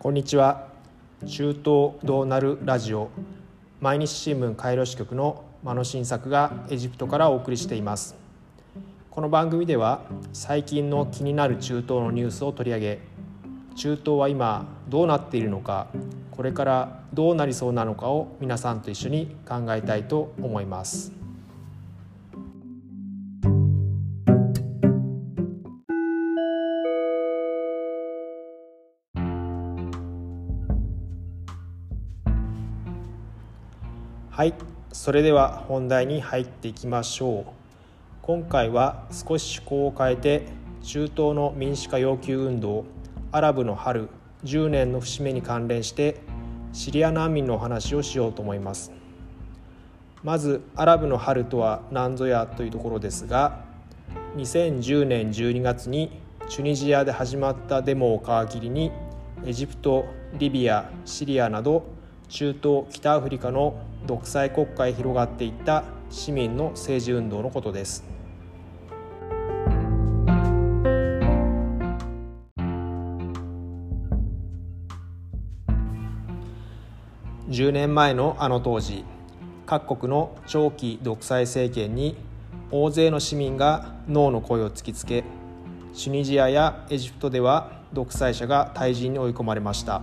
こんにちは。中東どうなるラジオ。毎日新聞カイロ支局の間野新作がエジプトからお送りしています。この番組では最近の気になる中東のニュースを取り上げ中東は今どうなっているのかこれからどうなりそうなのかを皆さんと一緒に考えたいと思います。はいそれでは本題に入っていきましょう。今回は少し趣向を変えて中東の民主化要求運動アラブの春10年の節目に関連してシリア難民のお話をしようと思います。まずアラブの春とは何ぞやというところですが2010年12月にチュニジアで始まったデモを皮切りにエジプトリビアシリアなど中東北アフリカの独裁国家へ広がっていった市民の政治運動のことです。10年前のあの当時各国の長期独裁政権に大勢の市民がノーの声を突きつけチュニジアやエジプトでは独裁者が退陣に追い込まれました。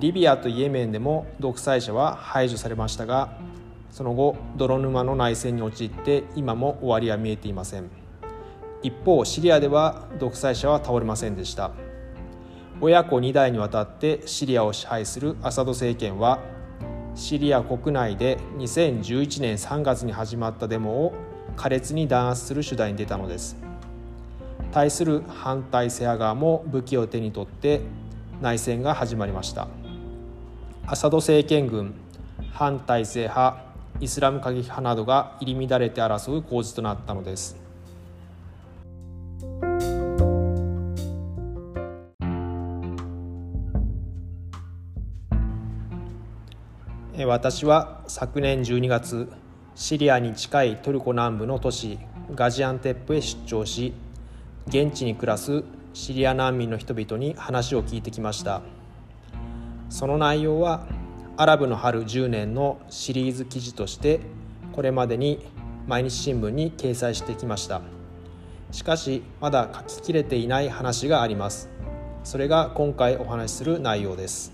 リビアとイエメンでも独裁者は排除されましたがその後泥沼の内戦に陥って今も終わりは見えていません。一方シリアでは独裁者は倒れませんでした。親子2代にわたってシリアを支配するアサド政権はシリア国内で2011年3月に始まったデモを苛烈に弾圧する手段に出たのです。対する反対セア側も武器を手に取って内戦が始まりました。アサド政権軍反体制派イスラム過激派などが入り乱れて争う構図となったのです。私は昨年12月シリアに近いトルコ南部の都市ガジアンテップへ出張し現地に暮らすシリア難民の人々に話を聞いてきました。その内容はアラブの春10年のシリーズ記事としてこれまでに毎日新聞に掲載してきました。しかしまだ書ききれていない話があります。それが今回お話しする内容です。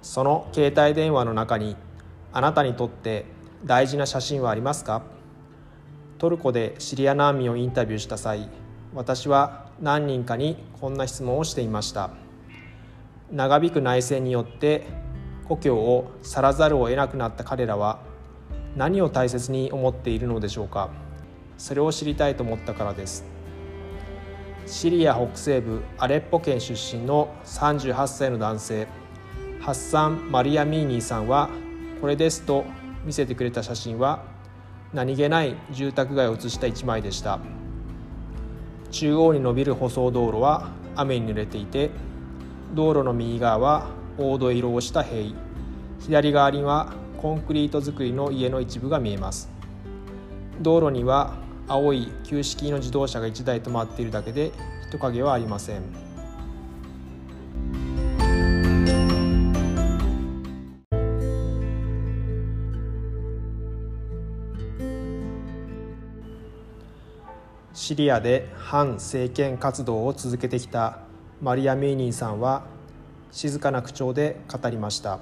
その携帯電話の中にあなたにとって大事な写真はありますか？トルコでシリア難民をインタビューした際私は何人かにこんな質問をしていました。長引く内戦によって故郷を去らざるを得なくなった彼らは何を大切に思っているのでしょうか？それを知りたいと思ったからです。シリア北西部アレッポ県出身の38歳の男性ハッサン・マリア・ミーニーさんはこれですと見せてくれた写真は何気ない住宅街を写した一枚でした。中央に伸びる舗装道路は雨に濡れていて道路の右側は黄土色をした塀。左側にはコンクリート造りの家の一部が見えます。道路には青い旧式の自動車が1台止まっているだけで人影はありません。シリアで反政権活動を続けてきたマリア・ミーニーさんは静かな口調で語りました。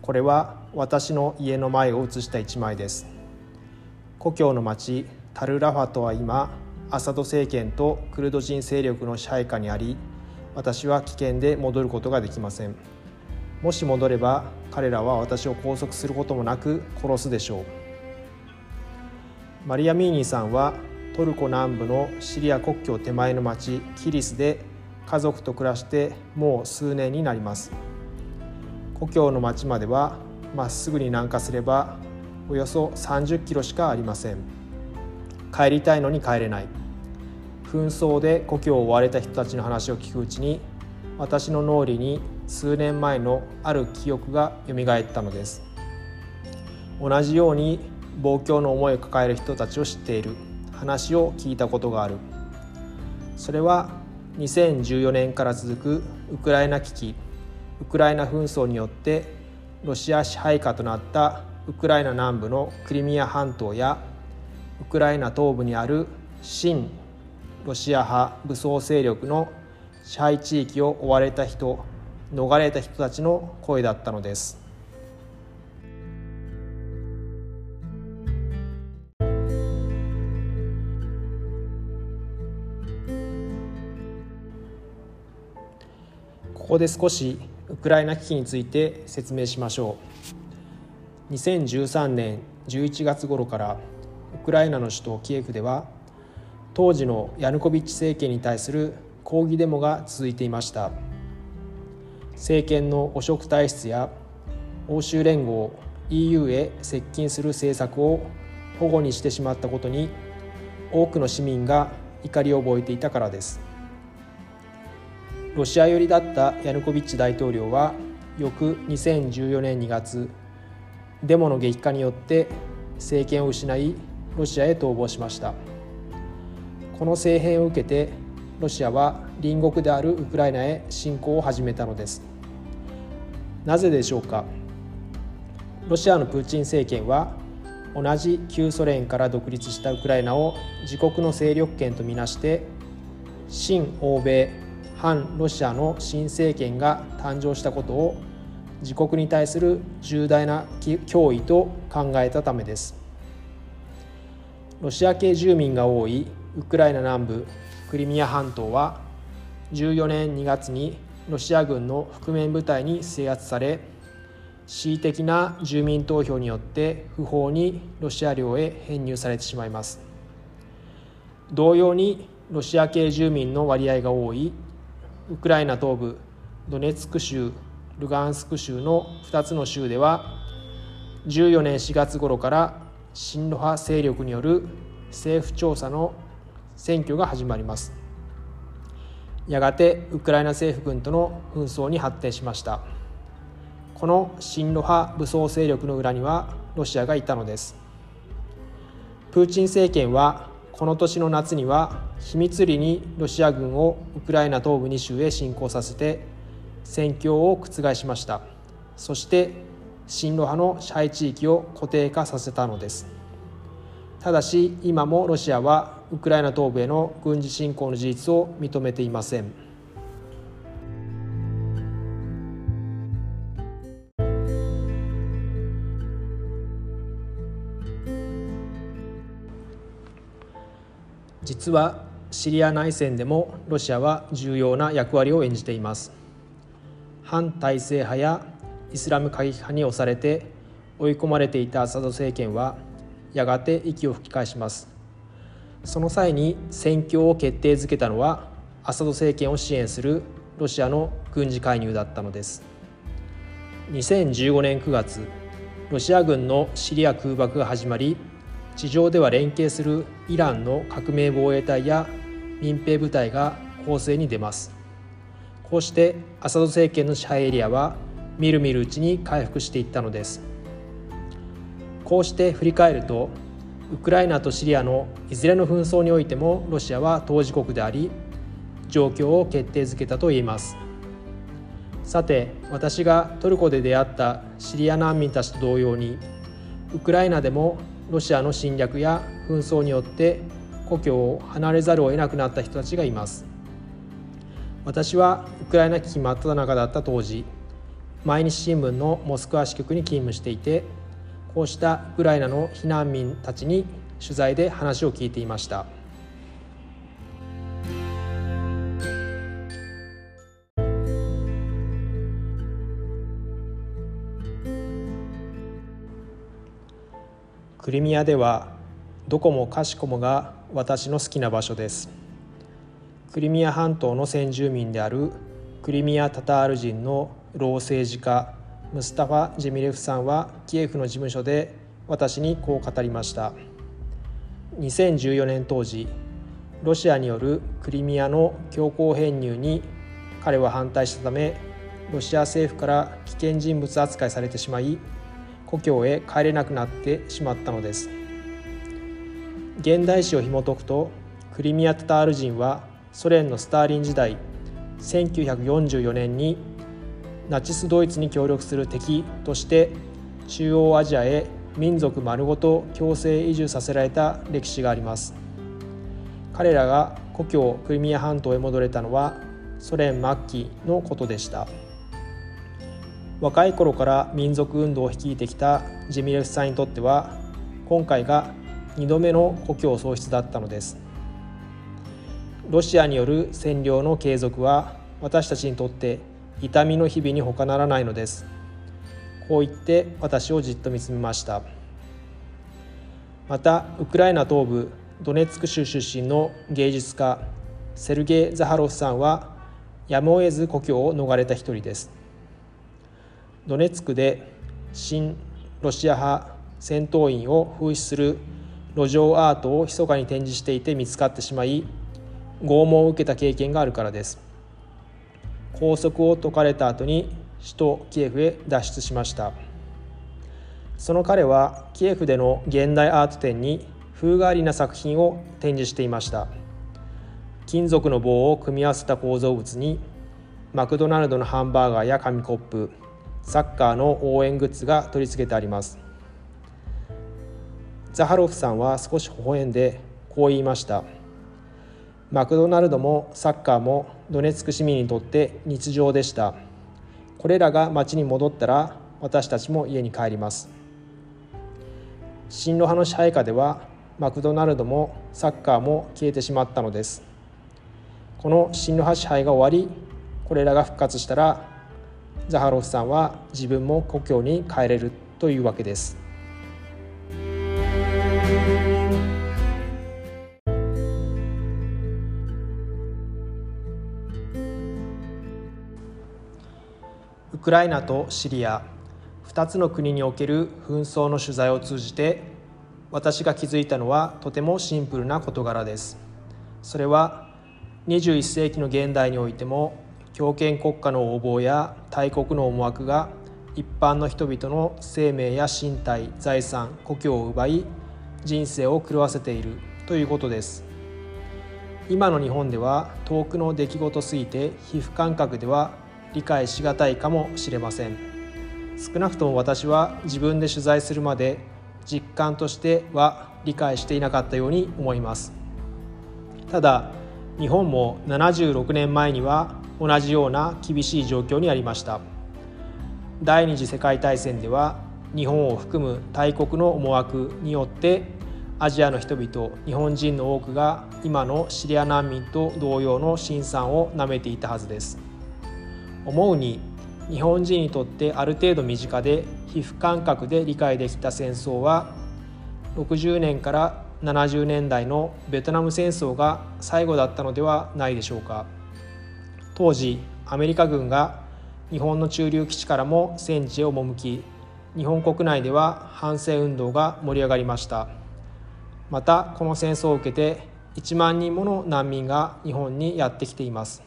これは私の家の前を写した一枚です。故郷の町タルラファトは今アサド政権とクルド人勢力の支配下にあり私は危険で戻ることができません。もし戻れば彼らは私を拘束することもなく殺すでしょう。マリア・ミーニーさんはトルコ南部のシリア国境手前の町キリスで家族と暮らしてもう数年になります。故郷の町まではまっすぐに南下すればおよそ30キロしかありません。帰りたいのに帰れない。紛争で故郷を追われた人たちの話を聞くうちに私の脳裏に数年前のある記憶がよみがえったのです。同じように望郷の思いを抱える人たちを知っている。話を聞いたことがある。それは2014年から続くウクライナ危機。ウクライナ紛争によってロシア支配下となったウクライナ南部のクリミア半島やウクライナ東部にある親ロシア派武装勢力の支配地域を追われた人逃れた人たちの声だったのです。ここで少しウクライナ危機について説明しましょう。2013年11月頃からウクライナの首都キエフでは当時のヤヌコビッチ政権に対する抗議デモが続いていました。政権の汚職体質や欧州連合 EU へ接近する政策を保護にしてしまったことに多くの市民が怒りを覚えていたからです。ロシア寄りだったヤヌコビッチ大統領は翌2014年2月デモの激化によって政権を失いロシアへ逃亡しました。この政変を受けてロシアは隣国であるウクライナへ侵攻を始めたのです。なぜでしょうか。ロシアのプーチン政権は同じ旧ソ連から独立したウクライナを自国の勢力圏とみなして親欧米反ロシアの新政権が誕生したことを自国に対する重大な脅威と考えたためです。ロシア系住民が多いウクライナ南部クリミア半島は14年2月にロシア軍の覆面部隊に制圧され恣意的な住民投票によって不法にロシア領へ編入されてしまいます。同様にロシア系住民の割合が多いウクライナ東部ドネツク州ルガンスク州の2つの州では14年4月頃から親ロ派勢力による政府調査の選挙が始まります。やがてウクライナ政府軍との紛争に発展しました。この親ロ派武装勢力の裏にはロシアがいたのです。プーチン政権はこの年の夏には秘密裏にロシア軍をウクライナ東部2州へ侵攻させて戦況を覆しました。そして親ロ派の支配地域を固定化させたのです。ただし今もロシアはウクライナ東部への軍事侵攻の事実を認めていません。実はシリア内戦でもロシアは重要な役割を演じています。反体制派やイスラム過激派に押されて追い込まれていたアサド政権はやがて息を吹き返します。その際に戦況を決定づけたのはアサド政権を支援するロシアの軍事介入だったのです。2015年9月ロシア軍のシリア空爆が始まり地上では連携するイランの革命防衛隊や民兵部隊が攻勢に出ます。こうしてアサド政権の支配エリアはみるみるうちに回復していったのです。こうして振り返るとウクライナとシリアのいずれの紛争においてもロシアは当事国であり状況を決定づけたといえます。さて私がトルコで出会ったシリア難民たちと同様にウクライナでもロシアの侵略や紛争によって故郷を離れざるを得なくなった人たちがいます。私はウクライナ危機真っ只中だった当時毎日新聞のモスクワ支局に勤務していてこうしたウクライナの避難民たちに取材で話を聞いていました。クリミアではどこもかしこもが私の好きな場所です。クリミア半島の先住民であるクリミア・タタール人の老政治家ムスタファ・ジェミレフさんはキエフの事務所で私にこう語りました。2014年当時ロシアによるクリミアの強行編入に彼は反対したためロシア政府から危険人物扱いされてしまい故郷へ帰れなくなってしまったのです。現代史を紐解くとクリミア・タタール人はソ連のスターリン時代1944年にナチスドイツに協力する敵として中央アジアへ民族丸ごと強制移住させられた歴史があります。彼らが故郷クリミア半島へ戻れたのはソ連末期のことでした。若い頃から民族運動を率いてきたジェミレフさんにとっては今回が2度目の故郷喪失だったのです。ロシアによる占領の継続は私たちにとって痛みの日々に他ならないのです。こう言って私をじっと見つめました。またウクライナ東部ドネツク州出身の芸術家セルゲイ・ザハロフさんはやむを得ず故郷を逃れた一人です。ドネツクで新ロシア派戦闘員を風刺する路上アートを密かに展示していて見つかってしまい拷問を受けた経験があるからです。拘束を解かれた後に首都キエフへ脱出しました。その彼はキエフでの現代アート展に風変わりな作品を展示していました。金属の棒を組み合わせた構造物にマクドナルドのハンバーガーや紙コップサッカーの応援グッズが取り付けてあります。ザハロフさんは少し微笑んでこう言いました。マクドナルドもサッカーもドネツク市民にとって日常でした。これらが町に戻ったら私たちも家に帰ります。親ロ派の支配下ではマクドナルドもサッカーも消えてしまったのです。この親ロ派支配が終わりこれらが復活したらザハロフさんは自分も故郷に帰れるというわけです。ウクライナとシリア2つの国における紛争の取材を通じて私が気づいたのはとてもシンプルな事柄です。それは21世紀の現代においても強権国家の横暴や大国の思惑が一般の人々の生命や身体財産故郷を奪い人生を狂わせているということです。今の日本では遠くの出来事すぎて皮膚感覚では理解しがたいかもしれません。少なくとも私は自分で取材するまで実感としては理解していなかったように思います。ただ日本も76年前には同じような厳しい状況にありました第二次世界大戦では日本を含む大国の思惑によってアジアの人々日本人の多くが今のシリア難民と同様の辛酸をなめていたはずです思うに日本人にとってある程度身近で皮膚感覚で理解できた戦争は60年から70年代のベトナム戦争が最後だったのではないでしょうか。当時アメリカ軍が日本の駐留基地からも戦地へ赴き日本国内では反戦運動が盛り上がりました。またこの戦争を受けて1万人もの難民が日本にやってきています。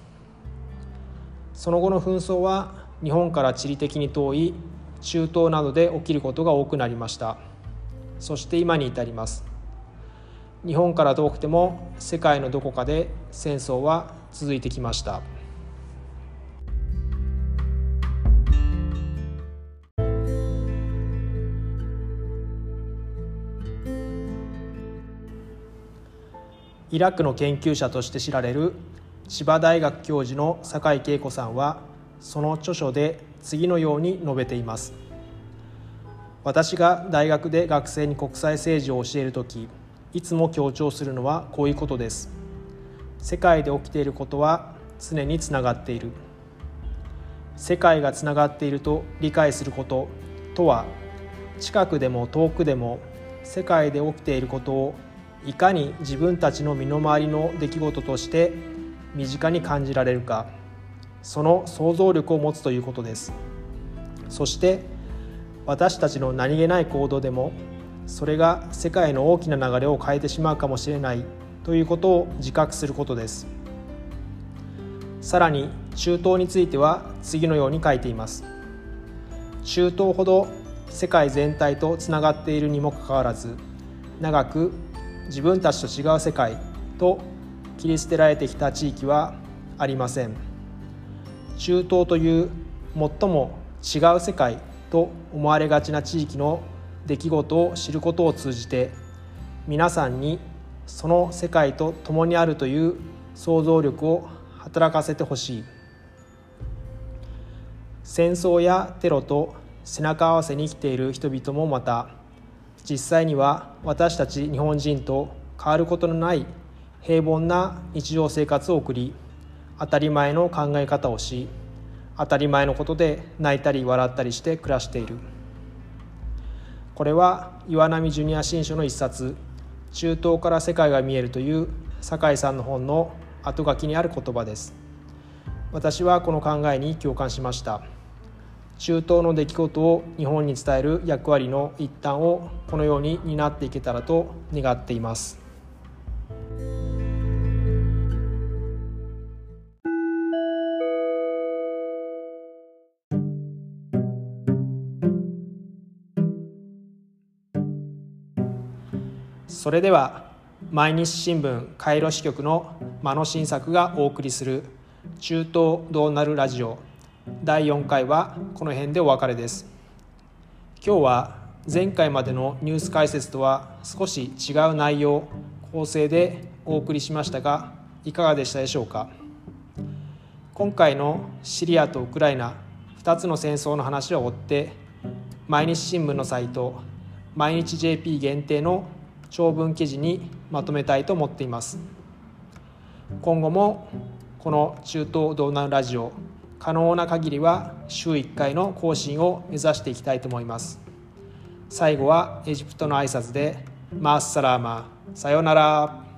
その後の紛争は日本から地理的に遠い中東などで起きることが多くなりました。そして今に至ります。日本から遠くても世界のどこかで戦争は続いてきました。イラクの研究者として知られる千葉大学教授の酒井恵子さんはその著書で次のように述べています。私が大学で学生に国際政治を教える時いつも強調するのはこういうことです。世界で起きていることは常につながっている。世界がつながっていると理解することとは近くでも遠くでも世界で起きていることをいかに自分たちの身の回りの出来事として身近に感じられるかその想像力を持つということです。そして私たちの何気ない行動でもそれが世界の大きな流れを変えてしまうかもしれないということを自覚することです。さらに中東については次のように書いています。中東ほど世界全体とつながっているにもかかわらず長く自分たちと違う世界と切り捨てられてきた地域はありません。中東という最も違う世界と思われがちな地域の出来事を知ることを通じて皆さんにその世界と共にあるという想像力を働かせてほしい。戦争やテロと背中合わせに生きている人々もまた実際には私たち日本人と変わることのない平凡な日常生活を送り当たり前の考え方をし当たり前のことで泣いたり笑ったりして暮らしている。これは岩波ジュニア新書の一冊「中東から世界が見える」という酒井さんの本の後書きにある言葉です。私はこの考えに共感しました。中東の出来事を日本に伝える役割の一端をこのように担っていけたらと願っています。それでは毎日新聞カイロ支局の間野新作がお送りする中東どうなるラジオ。第4回はこの辺でお別れです。今日は前回までのニュース解説とは少し違う内容構成でお送りしましたがいかがでしたでしょうか？今回のシリアとウクライナ2つの戦争の話を追って毎日新聞のサイト毎日 JP 限定の長文記事にまとめたいと思っています。今後もこの中東道南ラジオ可能な限りは週1回の更新を目指していきたいと思います。最後はエジプトの挨拶でマッサラーマさようなら。